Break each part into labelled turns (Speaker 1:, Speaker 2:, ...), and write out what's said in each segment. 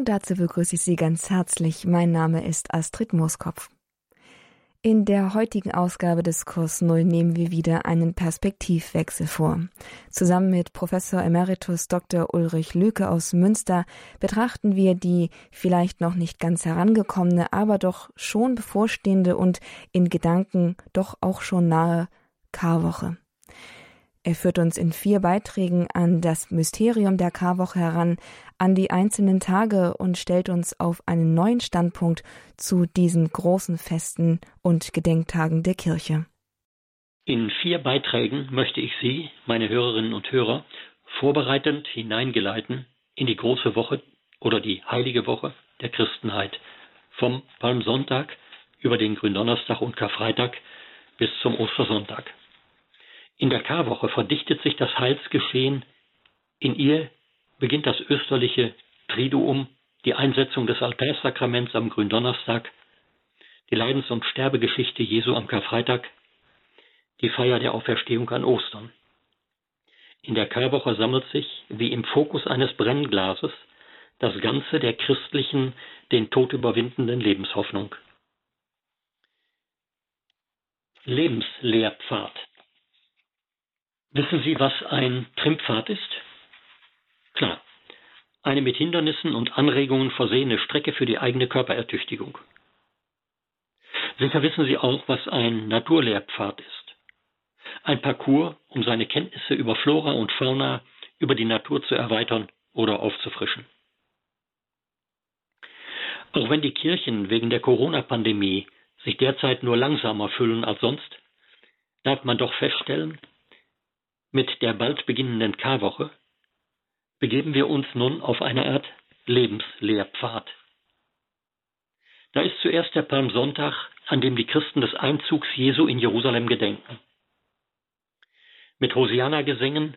Speaker 1: Und dazu begrüße ich Sie ganz herzlich. Mein Name ist Astrid Mooskopf. In der heutigen Ausgabe des Kurs Null nehmen wir wieder einen Perspektivwechsel vor. Zusammen mit Professor Emeritus Dr. Ulrich Lüke aus Münster betrachten wir die vielleicht noch nicht ganz herangekommene, aber doch schon bevorstehende und in Gedanken doch auch schon nahe Karwoche. Er führt uns in vier Beiträgen an das Mysterium der Karwoche heran, an die einzelnen Tage und stellt uns auf einen neuen Standpunkt zu diesen großen Festen und Gedenktagen der Kirche.
Speaker 2: In vier Beiträgen möchte ich Sie, meine Hörerinnen und Hörer, vorbereitend hineingeleiten in die große Woche oder die heilige Woche der Christenheit, vom Palmsonntag über den Gründonnerstag und Karfreitag bis zum Ostersonntag. In der Karwoche verdichtet sich das Heilsgeschehen. In ihr beginnt das österliche Triduum, die Einsetzung des Altarsakraments am Gründonnerstag, die Leidens- und Sterbegeschichte Jesu am Karfreitag, die Feier der Auferstehung an Ostern. In der Karwoche sammelt sich, wie im Fokus eines Brennglases, das Ganze der christlichen, den Tod überwindenden Lebenshoffnung. Lebenslehrpfad Wissen Sie, was ein Trimpfad ist? Klar, eine mit Hindernissen und Anregungen versehene Strecke für die eigene Körperertüchtigung. Sicher wissen Sie auch, was ein Naturlehrpfad ist. Ein Parcours, um seine Kenntnisse über Flora und Fauna, über die Natur zu erweitern oder aufzufrischen. Auch wenn die Kirchen wegen der Corona-Pandemie sich derzeit nur langsamer füllen als sonst, darf man doch feststellen, mit der bald beginnenden Karwoche begeben wir uns nun auf eine Art Lebenslehrpfad. Da ist zuerst der Palmsonntag, an dem die Christen des Einzugs Jesu in Jerusalem gedenken. Mit Hosianna-Gesängen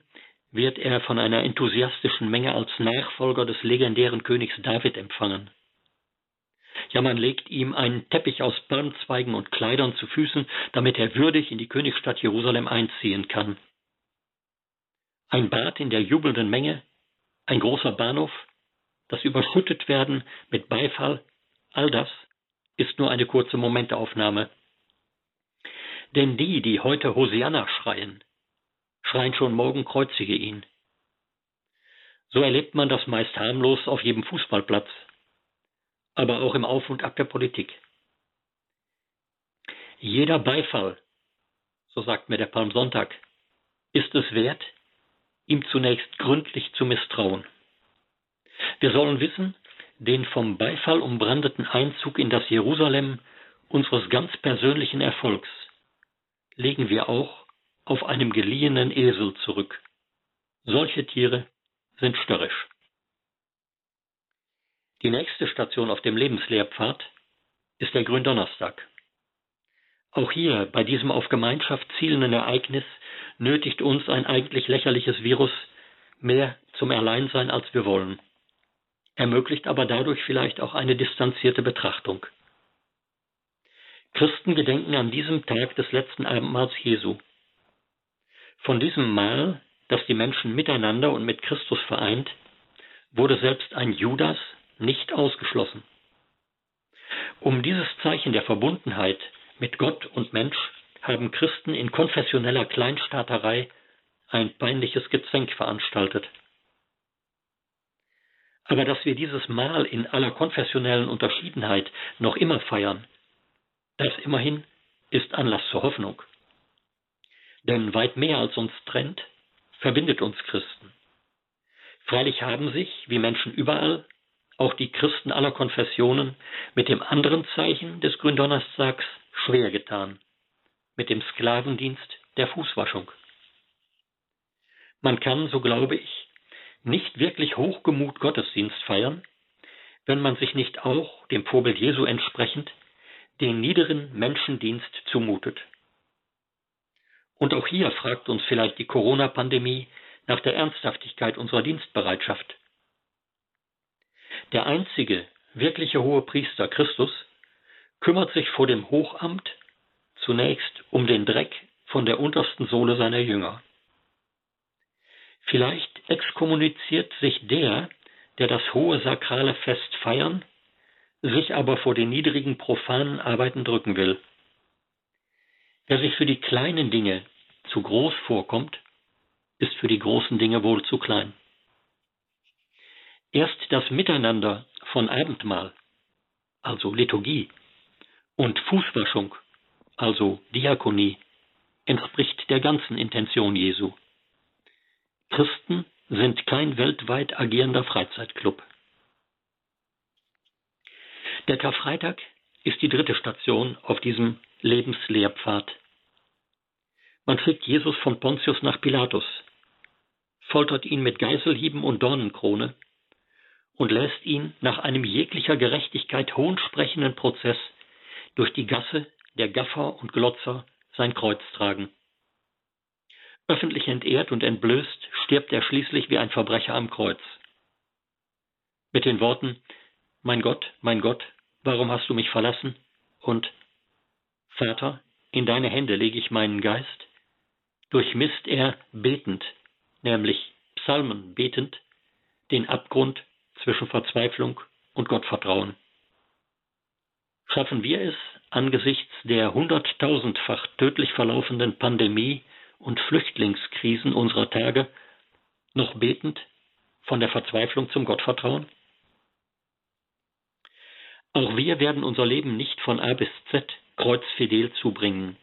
Speaker 2: wird er von einer enthusiastischen Menge als Nachfolger des legendären Königs David empfangen. Ja, man legt ihm einen Teppich aus Palmzweigen und Kleidern zu Füßen, damit er würdig in die Königsstadt Jerusalem einziehen kann. Ein Bad in der jubelnden Menge, ein großer Bahnhof, das überschüttet werden mit Beifall, all das ist nur eine kurze Momentaufnahme. Denn die, die heute Hosianna schreien, schreien schon morgen kreuzige ihn. So erlebt man das meist harmlos auf jedem Fußballplatz, aber auch im Auf und Ab der Politik. Jeder Beifall, so sagt mir der Palmsonntag, ist es wert, ihm zunächst gründlich zu misstrauen. Wir sollen wissen, den vom Beifall umbrandeten Einzug in das Jerusalem unseres ganz persönlichen Erfolgs legen wir auch auf einem geliehenen Esel zurück. Solche Tiere sind störrisch. Die nächste Station auf dem Lebenslehrpfad ist der Gründonnerstag. Auch hier, bei diesem auf Gemeinschaft zielenden Ereignis, nötigt uns ein eigentlich lächerliches Virus mehr zum Alleinsein, als wir wollen, ermöglicht aber dadurch vielleicht auch eine distanzierte Betrachtung. Christen gedenken an diesem Tag des letzten Abendmahls Jesu. Von diesem Mahl, das die Menschen miteinander und mit Christus vereint, wurde selbst ein Judas nicht ausgeschlossen. Um dieses Zeichen der Verbundenheit mit Gott und Mensch haben Christen in konfessioneller Kleinstaaterei ein peinliches Gezänk veranstaltet. Aber dass wir dieses Mahl in aller konfessionellen Unterschiedenheit noch immer feiern, das immerhin ist Anlass zur Hoffnung. Denn weit mehr als uns trennt, verbindet uns Christen. Freilich haben sich, wie Menschen überall, auch die Christen aller Konfessionen mit dem anderen Zeichen des Gründonnerstags schwer getan mit dem Sklavendienst der Fußwaschung. Man kann, so glaube ich, nicht wirklich hochgemut Gottesdienst feiern, wenn man sich nicht auch, dem Vorbild Jesu entsprechend, den niederen Menschendienst zumutet. Und auch hier fragt uns vielleicht die Corona-Pandemie nach der Ernsthaftigkeit unserer Dienstbereitschaft. Der einzige wirkliche hohe Priester Christus kümmert sich vor dem Hochamt zunächst um den Dreck von der untersten Sohle seiner Jünger. Vielleicht exkommuniziert sich der, der das hohe sakrale Fest feiern, sich aber vor den niedrigen profanen Arbeiten drücken will. Wer sich für die kleinen Dinge zu groß vorkommt, ist für die großen Dinge wohl zu klein. Erst das Miteinander von Abendmahl, also Liturgie, und Fußwaschung, also Diakonie, entspricht der ganzen Intention Jesu. Christen sind kein weltweit agierender Freizeitclub. Der Karfreitag ist die dritte Station auf diesem Lebenslehrpfad. Man schickt Jesus von Pontius nach Pilatus, foltert ihn mit Geißelhieben und Dornenkrone und lässt ihn nach einem jeglicher Gerechtigkeit hohnsprechenden Prozess durch die Gasse der Gaffer und Glotzer sein Kreuz tragen. Öffentlich entehrt und entblößt stirbt er schließlich wie ein Verbrecher am Kreuz. Mit den Worten Mein Gott, mein Gott, warum hast du mich verlassen? und Vater, in deine Hände lege ich meinen Geist, durchmisst er betend, nämlich Psalmen betend, den Abgrund zwischen Verzweiflung und Gottvertrauen. Schaffen wir es, angesichts der hunderttausendfach tödlich verlaufenden Pandemie und Flüchtlingskrisen unserer Tage, noch betend von der Verzweiflung zum Gottvertrauen? Auch wir werden unser Leben nicht von A bis Z kreuzfidel zubringen,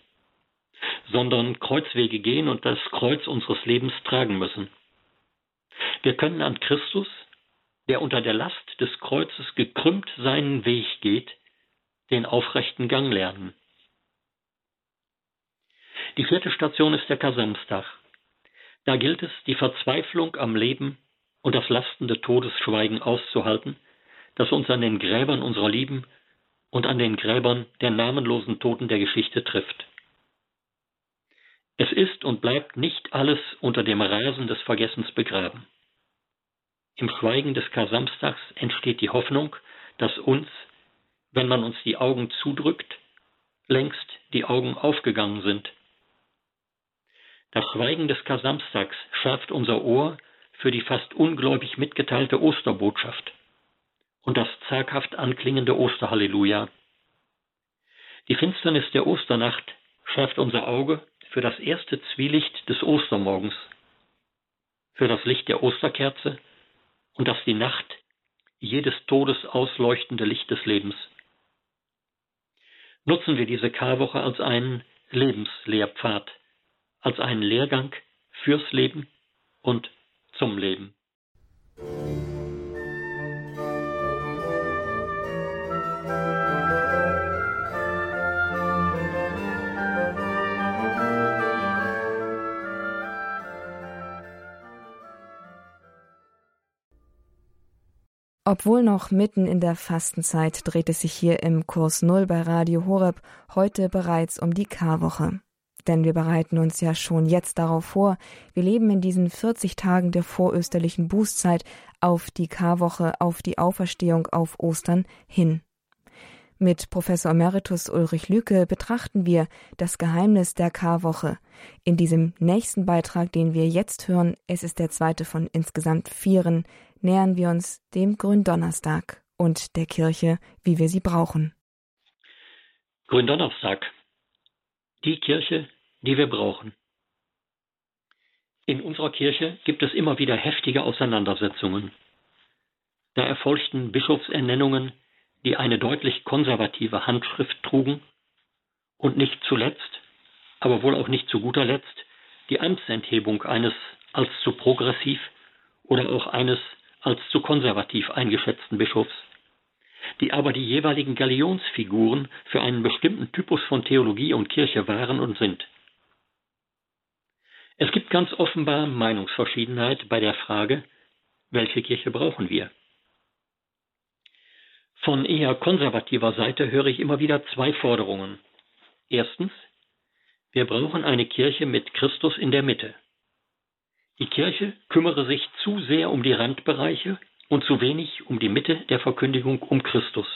Speaker 2: sondern Kreuzwege gehen und das Kreuz unseres Lebens tragen müssen. Wir können an Christus, der unter der Last des Kreuzes gekrümmt seinen Weg geht, den aufrechten Gang lernen. Die vierte Station ist der Kasamstag. Da gilt es, die Verzweiflung am Leben und das lastende Todesschweigen auszuhalten, das uns an den Gräbern unserer Lieben und an den Gräbern der namenlosen Toten der Geschichte trifft. Es ist und bleibt nicht alles unter dem Rasen des Vergessens begraben. Im Schweigen des Kar-Samstags entsteht die Hoffnung, dass uns, wenn man uns die Augen zudrückt, längst die Augen aufgegangen sind. Das Schweigen des Kar-Samstags schärft unser Ohr für die fast ungläubig mitgeteilte Osterbotschaft und das zaghaft anklingende Osterhalleluja. Die Finsternis der Osternacht schärft unser Auge für das erste Zwielicht des Ostermorgens, für das Licht der Osterkerze und das die Nacht jedes Todes ausleuchtende Licht des Lebens. Nutzen wir diese Karwoche als einen Lebenslehrpfad, als einen Lehrgang fürs Leben und zum Leben.
Speaker 1: Obwohl noch mitten in der Fastenzeit dreht es sich hier im Kurs Null bei Radio Horeb heute bereits um die Karwoche. Denn wir bereiten uns ja schon jetzt darauf vor. Wir leben in diesen 40 Tagen der vorösterlichen Bußzeit auf die Karwoche, auf die Auferstehung, auf Ostern hin. Mit Professor Emeritus Ulrich Lücke betrachten wir das Geheimnis der Karwoche. In diesem nächsten Beitrag, den wir jetzt hören, es ist der zweite von insgesamt vieren, nähern wir uns dem Gründonnerstag und der Kirche, wie wir sie brauchen.
Speaker 2: Gründonnerstag. Die Kirche, die wir brauchen. In unserer Kirche gibt es immer wieder heftige Auseinandersetzungen. Da erfolgten Bischofsernennungen, die eine deutlich konservative Handschrift trugen und nicht zuletzt, aber wohl auch nicht zu guter Letzt, die Amtsenthebung eines als zu progressiv oder auch eines als zu konservativ eingeschätzten Bischofs, die aber die jeweiligen Galionsfiguren für einen bestimmten Typus von Theologie und Kirche waren und sind. Es gibt ganz offenbar Meinungsverschiedenheit bei der Frage, welche Kirche brauchen wir? Von eher konservativer Seite höre ich immer wieder zwei Forderungen. Erstens, wir brauchen eine Kirche mit Christus in der Mitte. Die Kirche kümmere sich zu sehr um die Randbereiche und zu wenig um die Mitte der Verkündigung um Christus.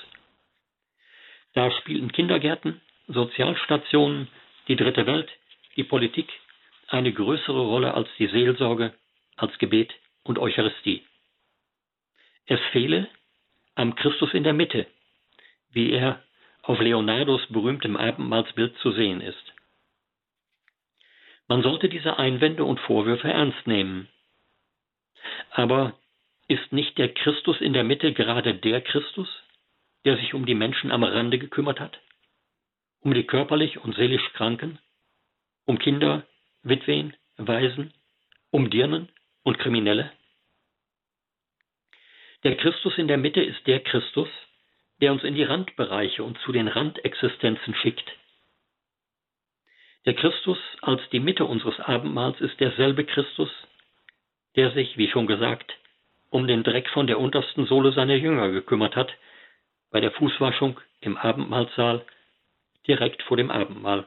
Speaker 2: Da spielten Kindergärten, Sozialstationen, die dritte Welt, die Politik eine größere Rolle als die Seelsorge, als Gebet und Eucharistie. Es fehle am Christus in der Mitte, wie er auf Leonardos berühmtem Abendmahlsbild zu sehen ist. Man sollte diese Einwände und Vorwürfe ernst nehmen. Aber ist nicht der Christus in der Mitte gerade der Christus, der sich um die Menschen am Rande gekümmert hat? Um die körperlich und seelisch Kranken? Um Kinder, Witwen, Waisen? Um Dirnen und Kriminelle? Der Christus in der Mitte ist der Christus, der uns in die Randbereiche und zu den Randexistenzen schickt. Der Christus als die Mitte unseres Abendmahls ist derselbe Christus, der sich, wie schon gesagt, um den Dreck von der untersten Sohle seiner Jünger gekümmert hat, bei der Fußwaschung im Abendmahlsaal direkt vor dem Abendmahl.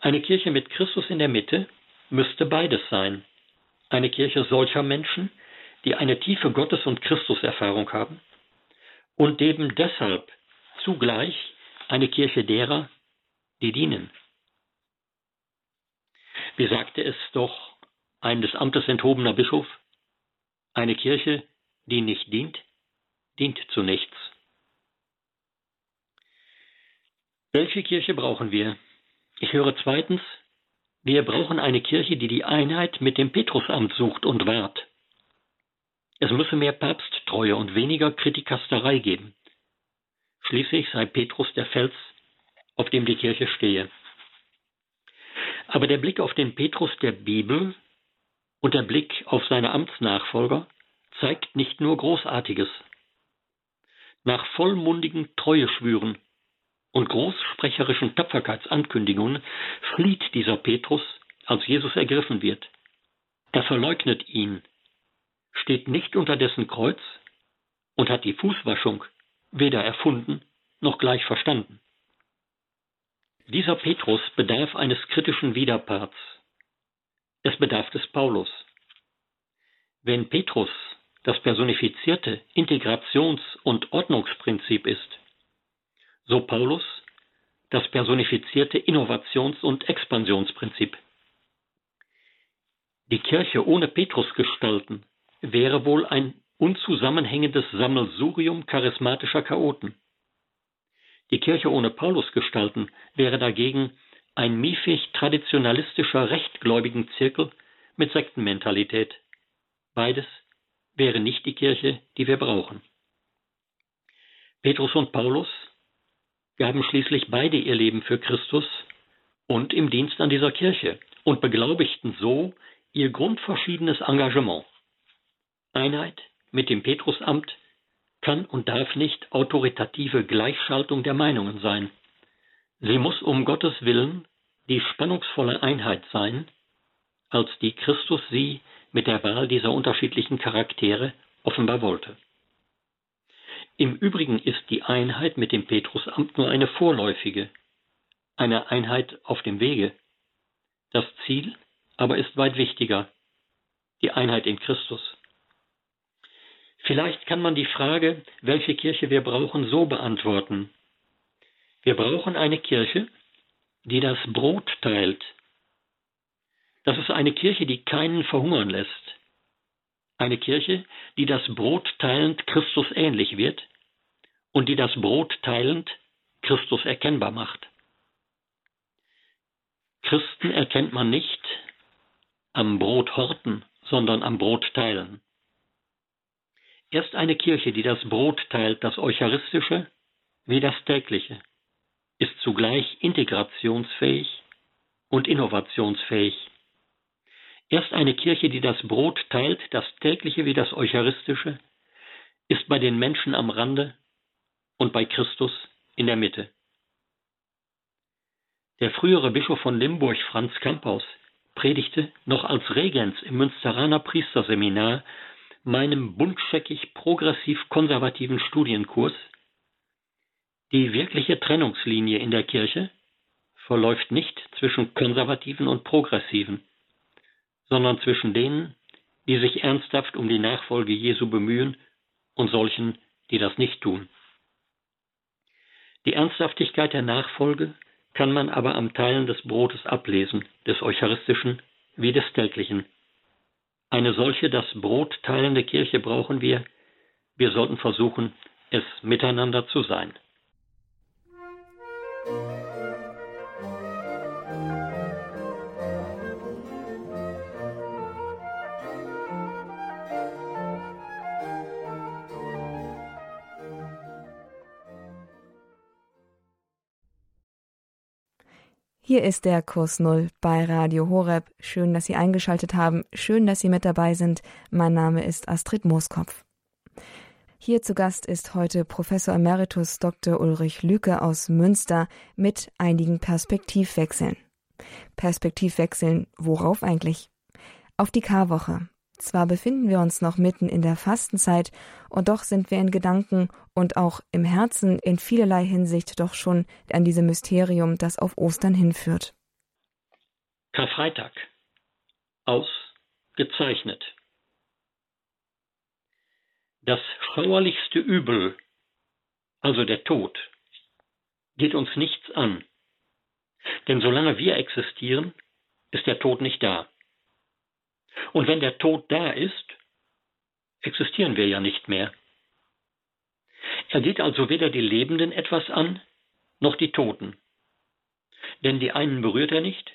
Speaker 2: Eine Kirche mit Christus in der Mitte müsste beides sein. Eine Kirche solcher Menschen, die eine tiefe Gottes- und Christuserfahrung haben und eben deshalb zugleich eine Kirche derer, die dienen. Wie sagte es doch ein des Amtes enthobener Bischof? Eine Kirche, die nicht dient, dient zu nichts. Welche Kirche brauchen wir? Ich höre zweitens, wir brauchen eine Kirche, die die Einheit mit dem Petrusamt sucht und wahrt. Es müsse mehr Papsttreue und weniger Kritikasterei geben. Schließlich sei Petrus der Fels, auf dem die Kirche stehe. Aber der Blick auf den Petrus der Bibel und der Blick auf seine Amtsnachfolger zeigt nicht nur Großartiges. Nach vollmundigen Treueschwüren und großsprecherischen Tapferkeitsankündigungen flieht dieser Petrus, als Jesus ergriffen wird. Er verleugnet ihn steht nicht unter dessen Kreuz und hat die Fußwaschung weder erfunden noch gleich verstanden. Dieser Petrus bedarf eines kritischen Widerparts. Es bedarf des Paulus. Wenn Petrus das personifizierte Integrations- und Ordnungsprinzip ist, so Paulus das personifizierte Innovations- und Expansionsprinzip. Die Kirche ohne Petrus gestalten wäre wohl ein unzusammenhängendes Sammelsurium charismatischer Chaoten. Die Kirche ohne Paulus gestalten wäre dagegen ein miefig traditionalistischer rechtgläubigen Zirkel mit Sektenmentalität. Beides wäre nicht die Kirche, die wir brauchen. Petrus und Paulus gaben schließlich beide ihr Leben für Christus und im Dienst an dieser Kirche und beglaubigten so ihr grundverschiedenes Engagement. Einheit mit dem Petrusamt kann und darf nicht autoritative Gleichschaltung der Meinungen sein. Sie muss um Gottes Willen die spannungsvolle Einheit sein, als die Christus sie mit der Wahl dieser unterschiedlichen Charaktere offenbar wollte. Im Übrigen ist die Einheit mit dem Petrusamt nur eine vorläufige, eine Einheit auf dem Wege. Das Ziel aber ist weit wichtiger, die Einheit in Christus. Vielleicht kann man die Frage, welche Kirche wir brauchen, so beantworten. Wir brauchen eine Kirche, die das Brot teilt. Das ist eine Kirche, die keinen verhungern lässt. Eine Kirche, die das Brot teilend Christus ähnlich wird und die das Brot teilend Christus erkennbar macht. Christen erkennt man nicht am Brot horten, sondern am Brot teilen. Erst eine Kirche, die das Brot teilt, das Eucharistische wie das tägliche, ist zugleich integrationsfähig und innovationsfähig. Erst eine Kirche, die das Brot teilt, das tägliche wie das Eucharistische, ist bei den Menschen am Rande und bei Christus in der Mitte. Der frühere Bischof von Limburg, Franz Kamphaus, predigte noch als Regens im Münsteraner Priesterseminar meinem buntscheckig progressiv-konservativen Studienkurs, die wirkliche Trennungslinie in der Kirche verläuft nicht zwischen Konservativen und Progressiven, sondern zwischen denen, die sich ernsthaft um die Nachfolge Jesu bemühen und solchen, die das nicht tun. Die Ernsthaftigkeit der Nachfolge kann man aber am Teilen des Brotes ablesen, des Eucharistischen wie des täglichen. Eine solche das Brot teilende Kirche brauchen wir. Wir sollten versuchen, es miteinander zu sein.
Speaker 1: Hier ist der Kurs Null bei Radio Horeb. Schön, dass Sie eingeschaltet haben. Schön, dass Sie mit dabei sind. Mein Name ist Astrid Mooskopf. Hier zu Gast ist heute Professor Emeritus Dr. Ulrich Lüke aus Münster mit einigen Perspektivwechseln. Perspektivwechseln, worauf eigentlich? Auf die Karwoche. Zwar befinden wir uns noch mitten in der Fastenzeit, und doch sind wir in Gedanken und auch im Herzen in vielerlei Hinsicht doch schon an diesem Mysterium, das auf Ostern hinführt.
Speaker 2: Karfreitag. Ausgezeichnet. Das schauerlichste Übel, also der Tod, geht uns nichts an. Denn solange wir existieren, ist der Tod nicht da. Und wenn der Tod da ist, existieren wir ja nicht mehr. Er geht also weder die Lebenden etwas an, noch die Toten. Denn die einen berührt er nicht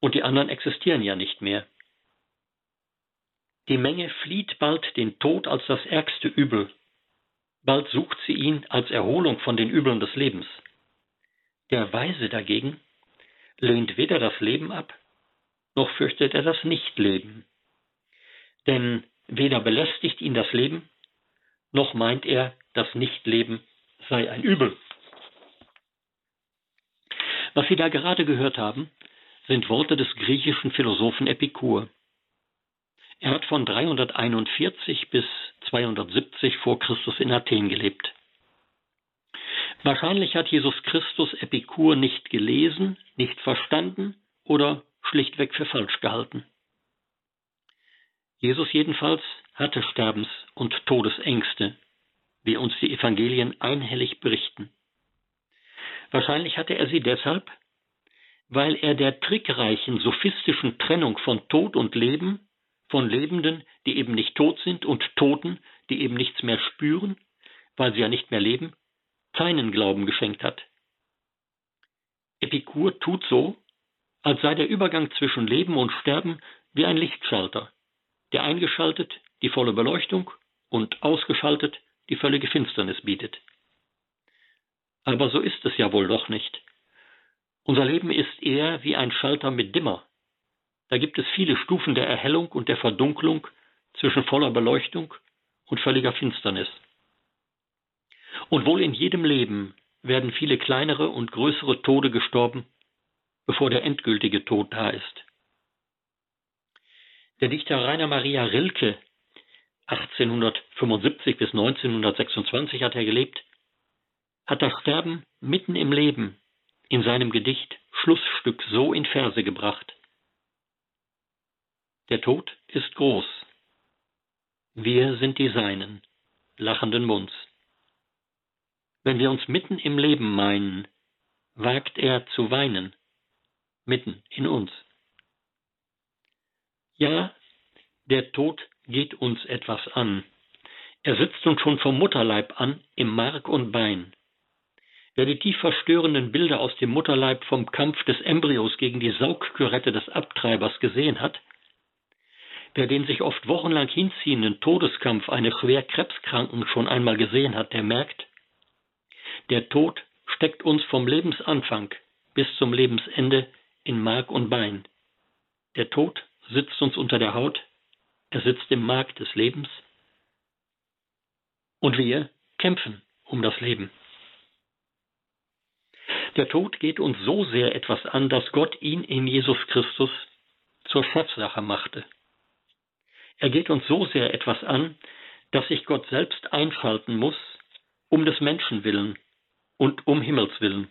Speaker 2: und die anderen existieren ja nicht mehr. Die Menge flieht bald den Tod als das ärgste Übel, bald sucht sie ihn als Erholung von den Übeln des Lebens. Der Weise dagegen lehnt weder das Leben ab, noch fürchtet er das Nichtleben. Denn weder belästigt ihn das Leben, noch meint er, das Nichtleben sei ein Übel. Was Sie da gerade gehört haben, sind Worte des griechischen Philosophen Epikur. Er hat von 341 bis 270 vor Christus in Athen gelebt. Wahrscheinlich hat Jesus Christus Epikur nicht gelesen, nicht verstanden oder schlichtweg für falsch gehalten. Jesus jedenfalls hatte Sterbens- und Todesängste, wie uns die Evangelien einhellig berichten. Wahrscheinlich hatte er sie deshalb, weil er der trickreichen, sophistischen Trennung von Tod und Leben, von Lebenden, die eben nicht tot sind, und Toten, die eben nichts mehr spüren, weil sie ja nicht mehr leben, keinen Glauben geschenkt hat. Epikur tut so, als sei der Übergang zwischen Leben und Sterben wie ein Lichtschalter, der eingeschaltet die volle Beleuchtung und ausgeschaltet die völlige Finsternis bietet. Aber so ist es ja wohl doch nicht. Unser Leben ist eher wie ein Schalter mit Dimmer. Da gibt es viele Stufen der Erhellung und der Verdunklung zwischen voller Beleuchtung und völliger Finsternis. Und wohl in jedem Leben werden viele kleinere und größere Tode gestorben, bevor der endgültige Tod da ist. Der Dichter Rainer Maria Rilke 1875 bis 1926 hat er gelebt, hat das Sterben mitten im Leben in seinem Gedicht Schlussstück so in Verse gebracht. Der Tod ist groß. Wir sind die Seinen, lachenden Munds. Wenn wir uns mitten im Leben meinen, wagt er zu weinen, mitten in uns. Ja, der Tod geht uns etwas an. Er sitzt uns schon vom Mutterleib an, im Mark und Bein. Wer die tief verstörenden Bilder aus dem Mutterleib vom Kampf des Embryos gegen die Saugkürette des Abtreibers gesehen hat, wer den sich oft wochenlang hinziehenden Todeskampf eines schwer Krebskranken schon einmal gesehen hat, der merkt, der Tod steckt uns vom Lebensanfang bis zum Lebensende in Mark und Bein. Der Tod sitzt uns unter der Haut, er sitzt im Markt des Lebens und wir kämpfen um das Leben. Der Tod geht uns so sehr etwas an, dass Gott ihn in Jesus Christus zur Chefsache machte. Er geht uns so sehr etwas an, dass sich Gott selbst einschalten muss, um des Menschen willen und um Himmels willen.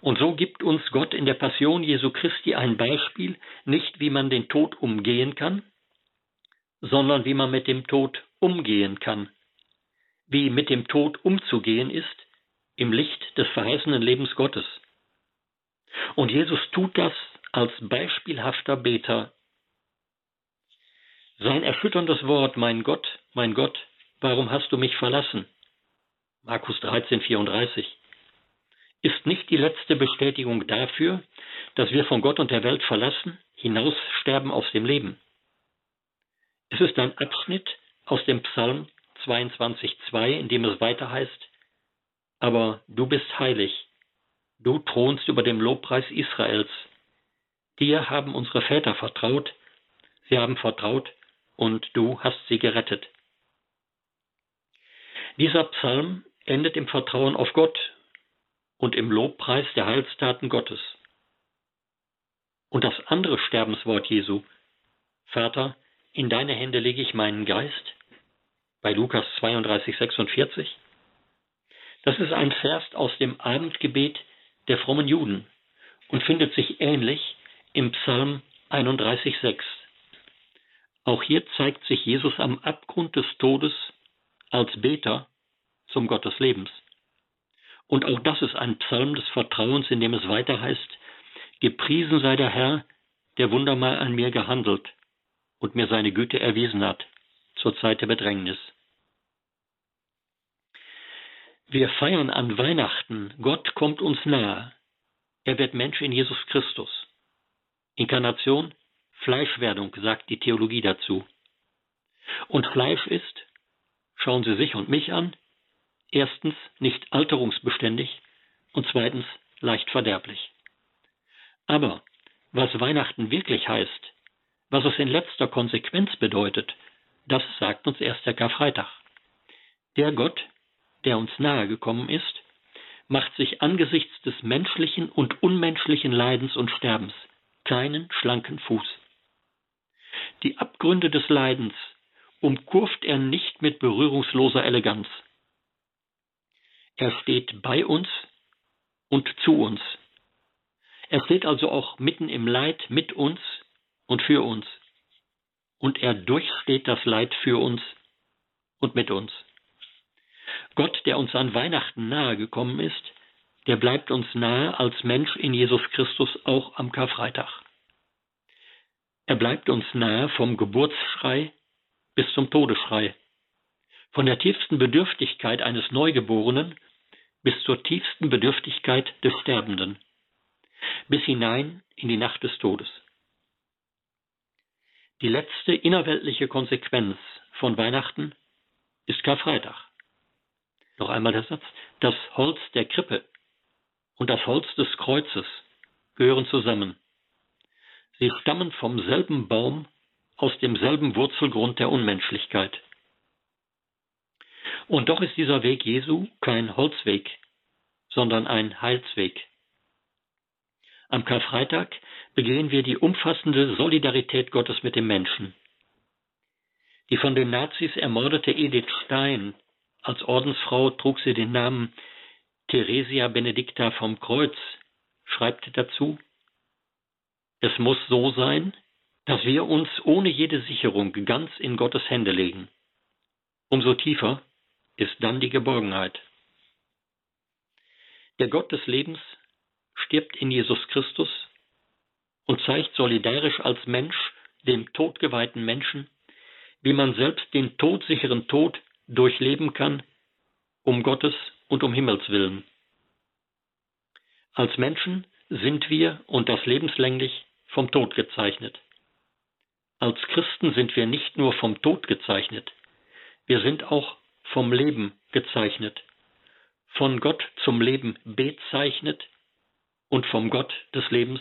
Speaker 2: Und so gibt uns Gott in der Passion Jesu Christi ein Beispiel, nicht wie man den Tod umgehen kann, sondern wie man mit dem Tod umgehen kann. Wie mit dem Tod umzugehen ist im Licht des verheißenen Lebens Gottes. Und Jesus tut das als beispielhafter Beter Sein erschütterndes Wort, mein Gott, mein Gott, warum hast du mich verlassen? Markus 13, 34 ist nicht die letzte Bestätigung dafür, dass wir von Gott und der Welt verlassen, hinaussterben aus dem Leben. Es ist ein Abschnitt aus dem Psalm 22,2, in dem es weiter heißt, aber du bist heilig, du thronst über dem Lobpreis Israels. Dir haben unsere Väter vertraut, sie haben vertraut und du hast sie gerettet. Dieser Psalm endet im Vertrauen auf Gott und im Lobpreis der Heilstaten Gottes. Und das andere Sterbenswort Jesu, Vater, in deine Hände lege ich meinen Geist, bei Lukas 32, 46, das ist ein Vers aus dem Abendgebet der frommen Juden und findet sich ähnlich im Psalm 31, 6. Auch hier zeigt sich Jesus am Abgrund des Todes als Beter zum Gott des Lebens. Und auch das ist ein Psalm des Vertrauens, in dem es weiter heißt, Gepriesen sei der Herr, der wundermal an mir gehandelt und mir seine Güte erwiesen hat zur Zeit der Bedrängnis. Wir feiern an Weihnachten, Gott kommt uns nahe. Er wird Mensch in Jesus Christus. Inkarnation, Fleischwerdung, sagt die Theologie dazu. Und Fleisch ist, schauen Sie sich und mich an, erstens nicht alterungsbeständig und zweitens leicht verderblich. Aber was Weihnachten wirklich heißt, was es in letzter Konsequenz bedeutet, das sagt uns erst der Karfreitag. Der Gott, der uns nahe gekommen ist, macht sich angesichts des menschlichen und unmenschlichen Leidens und Sterbens keinen schlanken Fuß. Die Abgründe des Leidens umkurft er nicht mit berührungsloser Eleganz, er steht bei uns und zu uns. Er steht also auch mitten im Leid mit uns und für uns. Und er durchsteht das Leid für uns und mit uns. Gott, der uns an Weihnachten nahe gekommen ist, der bleibt uns nahe als Mensch in Jesus Christus auch am Karfreitag. Er bleibt uns nahe vom Geburtsschrei bis zum Todesschrei, von der tiefsten Bedürftigkeit eines Neugeborenen bis zur tiefsten Bedürftigkeit des Sterbenden, bis hinein in die Nacht des Todes. Die letzte innerweltliche Konsequenz von Weihnachten ist Karfreitag. Noch einmal der Satz. Das Holz der Krippe und das Holz des Kreuzes gehören zusammen. Sie stammen vom selben Baum aus demselben Wurzelgrund der Unmenschlichkeit. Und doch ist dieser Weg Jesu kein Holzweg, sondern ein Heilsweg. Am Karfreitag begehen wir die umfassende Solidarität Gottes mit dem Menschen. Die von den Nazis ermordete Edith Stein, als Ordensfrau trug sie den Namen Theresia Benedicta vom Kreuz, schreibt dazu, es muss so sein, dass wir uns ohne jede Sicherung ganz in Gottes Hände legen. Umso tiefer ist dann die Geborgenheit. Der Gott des Lebens stirbt in Jesus Christus und zeigt solidarisch als Mensch dem todgeweihten Menschen, wie man selbst den todsicheren Tod durchleben kann, um Gottes und um Himmels willen. Als Menschen sind wir und das lebenslänglich vom Tod gezeichnet. Als Christen sind wir nicht nur vom Tod gezeichnet, wir sind auch vom Leben gezeichnet, von Gott zum Leben bezeichnet und vom Gott des Lebens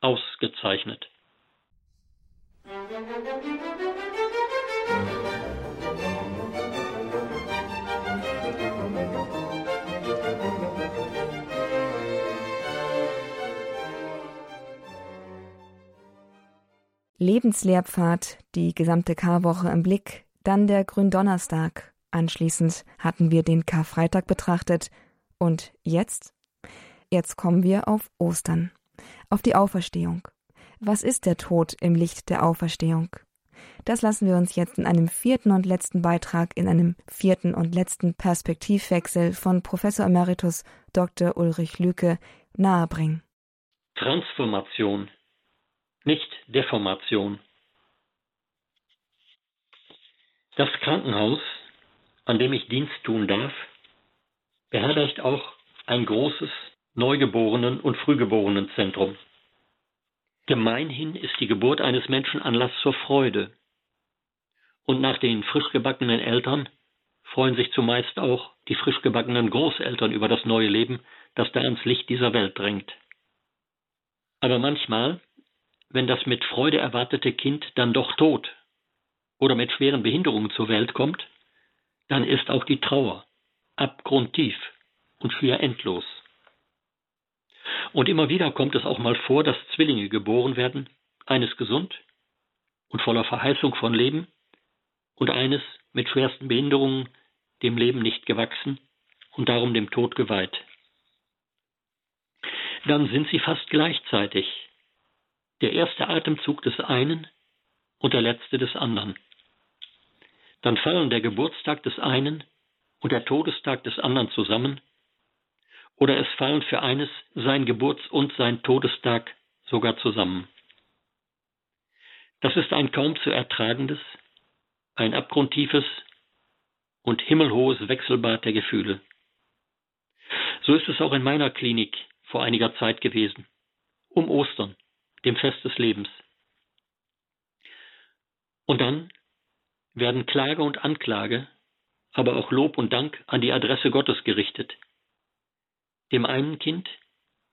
Speaker 2: ausgezeichnet.
Speaker 1: Lebenslehrpfad, die gesamte Karwoche im Blick, dann der Gründonnerstag, Anschließend hatten wir den Karfreitag betrachtet. Und jetzt? Jetzt kommen wir auf Ostern, auf die Auferstehung. Was ist der Tod im Licht der Auferstehung? Das lassen wir uns jetzt in einem vierten und letzten Beitrag, in einem vierten und letzten Perspektivwechsel von Professor Emeritus Dr. Ulrich Lüke nahebringen.
Speaker 2: Transformation, nicht Deformation. Das Krankenhaus, an dem ich Dienst tun darf, beherbergt auch ein großes Neugeborenen- und Frühgeborenenzentrum. Gemeinhin ist die Geburt eines Menschen Anlass zur Freude. Und nach den frisch gebackenen Eltern freuen sich zumeist auch die frisch gebackenen Großeltern über das neue Leben, das da ans Licht dieser Welt drängt. Aber manchmal, wenn das mit Freude erwartete Kind dann doch tot oder mit schweren Behinderungen zur Welt kommt, dann ist auch die Trauer abgrundtief und schier endlos. Und immer wieder kommt es auch mal vor, dass Zwillinge geboren werden, eines gesund und voller Verheißung von Leben und eines mit schwersten Behinderungen, dem Leben nicht gewachsen und darum dem Tod geweiht. Dann sind sie fast gleichzeitig der erste Atemzug des einen und der letzte des anderen. Dann fallen der Geburtstag des einen und der Todestag des anderen zusammen, oder es fallen für eines sein Geburts- und sein Todestag sogar zusammen. Das ist ein kaum zu ertragendes, ein abgrundtiefes und himmelhohes Wechselbad der Gefühle. So ist es auch in meiner Klinik vor einiger Zeit gewesen, um Ostern, dem Fest des Lebens. Und dann werden Klage und Anklage, aber auch Lob und Dank an die Adresse Gottes gerichtet. Dem einen Kind,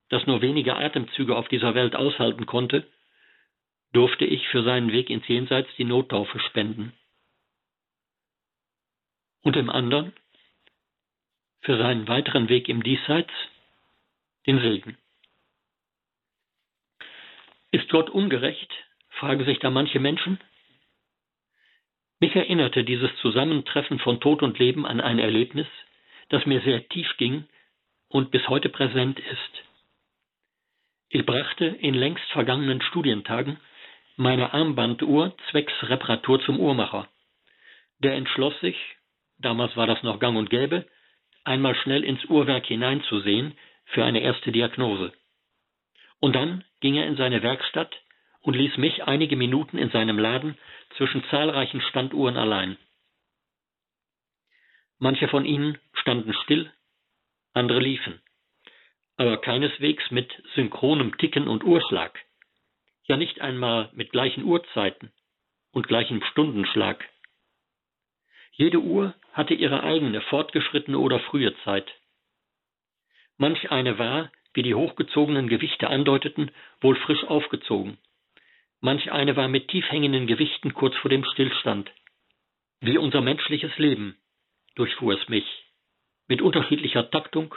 Speaker 2: das nur wenige Atemzüge auf dieser Welt aushalten konnte, durfte ich für seinen Weg ins Jenseits die Nottaufe spenden und dem anderen für seinen weiteren Weg im Diesseits den Segen. Ist Gott ungerecht? fragen sich da manche Menschen. Mich erinnerte dieses Zusammentreffen von Tod und Leben an ein Erlebnis, das mir sehr tief ging und bis heute präsent ist. Ich brachte in längst vergangenen Studientagen meine Armbanduhr zwecks Reparatur zum Uhrmacher. Der entschloss sich, damals war das noch gang und gäbe, einmal schnell ins Uhrwerk hineinzusehen für eine erste Diagnose. Und dann ging er in seine Werkstatt und ließ mich einige Minuten in seinem Laden zwischen zahlreichen Standuhren allein. Manche von ihnen standen still, andere liefen, aber keineswegs mit synchronem Ticken und Uhrschlag, ja nicht einmal mit gleichen Uhrzeiten und gleichem Stundenschlag. Jede Uhr hatte ihre eigene fortgeschrittene oder frühe Zeit. Manch eine war, wie die hochgezogenen Gewichte andeuteten, wohl frisch aufgezogen. Manch eine war mit tief hängenden Gewichten kurz vor dem Stillstand. Wie unser menschliches Leben durchfuhr es mich, mit unterschiedlicher Taktung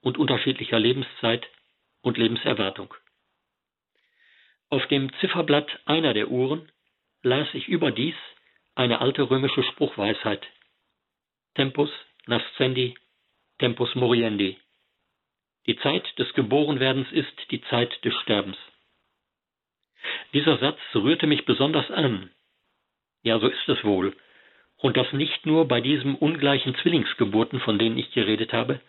Speaker 2: und unterschiedlicher Lebenszeit und Lebenserwartung. Auf dem Zifferblatt einer der Uhren las ich überdies eine alte römische Spruchweisheit. Tempus nascendi, tempus moriendi. Die Zeit des Geborenwerdens ist die Zeit des Sterbens. Dieser Satz rührte mich besonders an. Ja, so ist es wohl. Und das nicht nur bei diesen ungleichen Zwillingsgeburten, von denen ich geredet habe.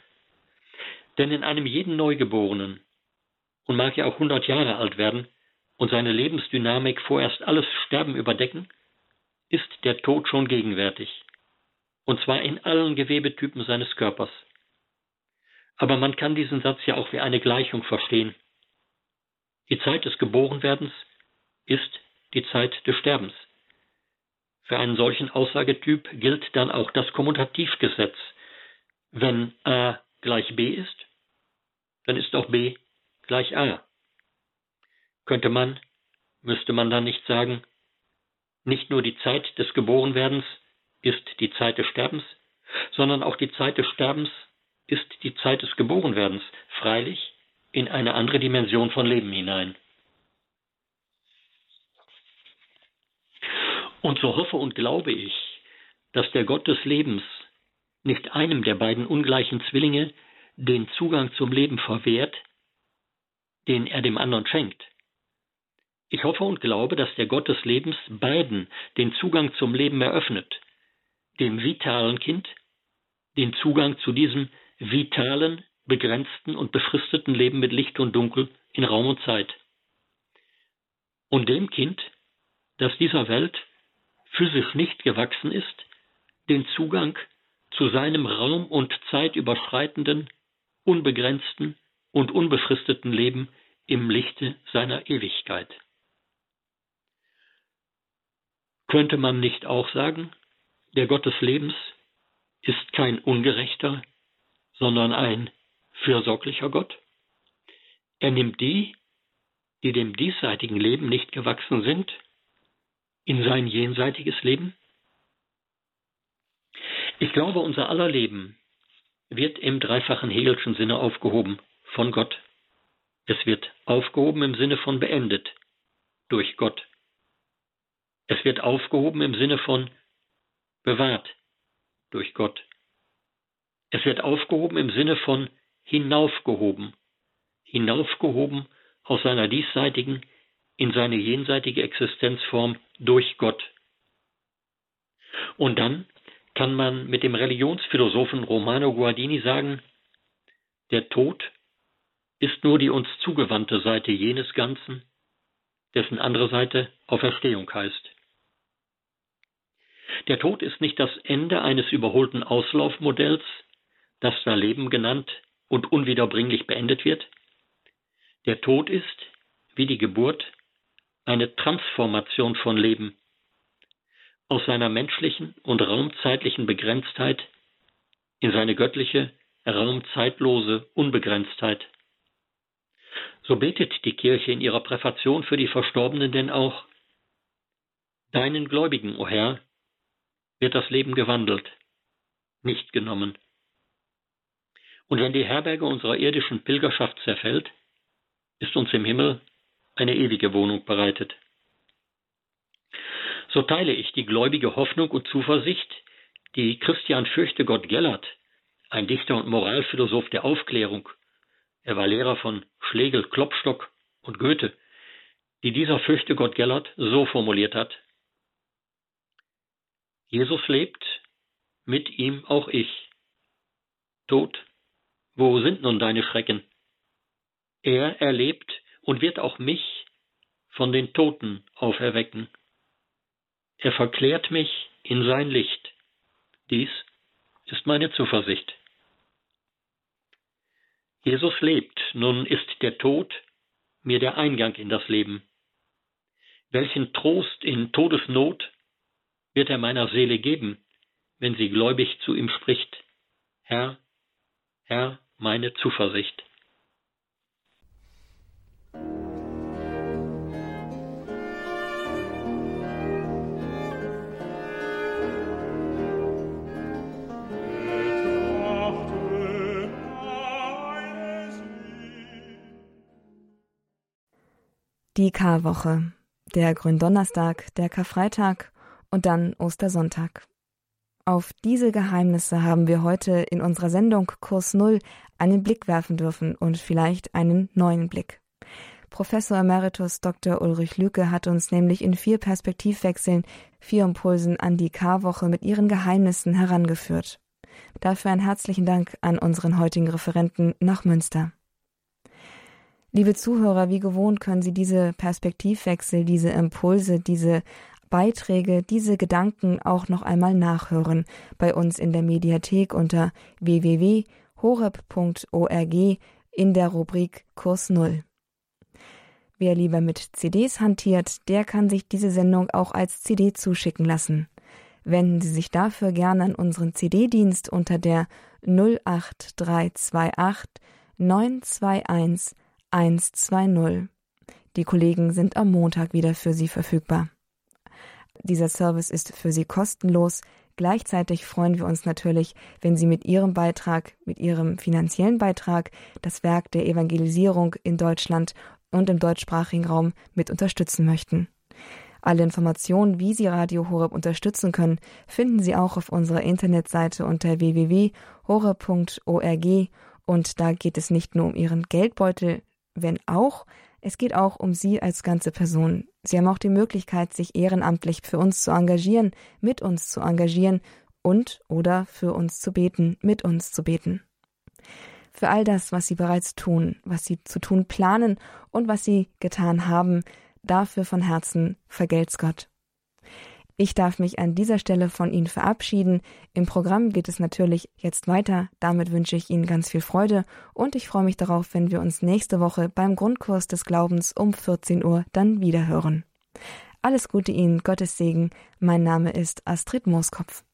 Speaker 2: Denn in einem jeden Neugeborenen, und mag ja auch hundert Jahre alt werden und seine Lebensdynamik vorerst alles Sterben überdecken, ist der Tod schon gegenwärtig. Und zwar in allen Gewebetypen seines Körpers. Aber man kann diesen Satz ja auch wie eine Gleichung verstehen. Die Zeit des Geborenwerdens ist die Zeit des Sterbens. Für einen solchen Aussagetyp gilt dann auch das Kommutativgesetz. Wenn a gleich b ist, dann ist auch b gleich a. Könnte man, müsste man dann nicht sagen, nicht nur die Zeit des Geborenwerdens ist die Zeit des Sterbens, sondern auch die Zeit des Sterbens ist die Zeit des Geborenwerdens, freilich in eine andere Dimension von Leben hinein. Und so hoffe und glaube ich, dass der Gott des Lebens nicht einem der beiden ungleichen Zwillinge den Zugang zum Leben verwehrt, den er dem anderen schenkt. Ich hoffe und glaube, dass der Gott des Lebens beiden den Zugang zum Leben eröffnet, dem vitalen Kind den Zugang zu diesem vitalen, begrenzten und befristeten Leben mit Licht und Dunkel in Raum und Zeit. Und dem Kind, das dieser Welt physisch nicht gewachsen ist, den Zugang zu seinem raum- und zeitüberschreitenden, unbegrenzten und unbefristeten Leben im Lichte seiner Ewigkeit. Könnte man nicht auch sagen, der Gott des Lebens ist kein ungerechter, sondern ein fürsorglicher Gott? Er nimmt die, die dem diesseitigen Leben nicht gewachsen sind, in sein jenseitiges Leben? Ich glaube, unser aller Leben wird im dreifachen Hegelschen Sinne aufgehoben von Gott. Es wird aufgehoben im Sinne von beendet durch Gott. Es wird aufgehoben im Sinne von bewahrt durch Gott. Es wird aufgehoben im Sinne von hinaufgehoben, hinaufgehoben aus seiner diesseitigen in seine jenseitige Existenzform durch Gott. Und dann kann man mit dem Religionsphilosophen Romano Guardini sagen, der Tod ist nur die uns zugewandte Seite jenes Ganzen, dessen andere Seite Auferstehung heißt. Der Tod ist nicht das Ende eines überholten Auslaufmodells, das da Leben genannt und unwiederbringlich beendet wird. Der Tod ist, wie die Geburt, eine Transformation von Leben, aus seiner menschlichen und raumzeitlichen Begrenztheit in seine göttliche, raumzeitlose Unbegrenztheit. So betet die Kirche in ihrer Präfation für die Verstorbenen denn auch, Deinen Gläubigen, o oh Herr, wird das Leben gewandelt, nicht genommen. Und wenn die Herberge unserer irdischen Pilgerschaft zerfällt, ist uns im Himmel eine ewige Wohnung bereitet so teile ich die gläubige Hoffnung und Zuversicht, die Christian Fürchtegott Gellert, ein Dichter und Moralphilosoph der Aufklärung, er war Lehrer von Schlegel, Klopstock und Goethe, die dieser Fürchtegott Gellert so formuliert hat. Jesus lebt, mit ihm auch ich. Tod, wo sind nun deine Schrecken? Er erlebt und wird auch mich von den Toten auferwecken. Er verklärt mich in sein Licht. Dies ist meine Zuversicht. Jesus lebt, nun ist der Tod mir der Eingang in das Leben. Welchen Trost in Todesnot wird er meiner Seele geben, wenn sie gläubig zu ihm spricht, Herr, Herr, meine Zuversicht.
Speaker 1: Die Karwoche, der Gründonnerstag, der Karfreitag und dann Ostersonntag. Auf diese Geheimnisse haben wir heute in unserer Sendung Kurs Null einen Blick werfen dürfen und vielleicht einen neuen Blick. Professor Emeritus Dr. Ulrich Lücke hat uns nämlich in vier Perspektivwechseln, vier Impulsen an die Karwoche mit ihren Geheimnissen herangeführt. Dafür einen herzlichen Dank an unseren heutigen Referenten nach Münster. Liebe Zuhörer, wie gewohnt können Sie diese Perspektivwechsel, diese Impulse, diese Beiträge, diese Gedanken auch noch einmal nachhören bei uns in der Mediathek unter www.horeb.org in der Rubrik Kurs Null. Wer lieber mit CDs hantiert, der kann sich diese Sendung auch als CD zuschicken lassen. Wenden Sie sich dafür gerne an unseren CD-Dienst unter der 08328 921 120. Die Kollegen sind am Montag wieder für Sie verfügbar. Dieser Service ist für Sie kostenlos. Gleichzeitig freuen wir uns natürlich, wenn Sie mit Ihrem Beitrag, mit Ihrem finanziellen Beitrag das Werk der Evangelisierung in Deutschland und im deutschsprachigen Raum mit unterstützen möchten. Alle Informationen, wie Sie Radio Horeb unterstützen können, finden Sie auch auf unserer Internetseite unter www.horeb.org und da geht es nicht nur um Ihren Geldbeutel, wenn auch, es geht auch um Sie als ganze Person. Sie haben auch die Möglichkeit, sich ehrenamtlich für uns zu engagieren, mit uns zu engagieren und oder für uns zu beten, mit uns zu beten. Für all das, was Sie bereits tun, was Sie zu tun planen und was Sie getan haben, dafür von Herzen vergelt's Gott. Ich darf mich an dieser Stelle von Ihnen verabschieden. Im Programm geht es natürlich jetzt weiter. Damit wünsche ich Ihnen ganz viel Freude und ich freue mich darauf, wenn wir uns nächste Woche beim Grundkurs des Glaubens um 14 Uhr dann wieder hören. Alles Gute Ihnen, Gottes Segen. Mein Name ist Astrid Mooskopf.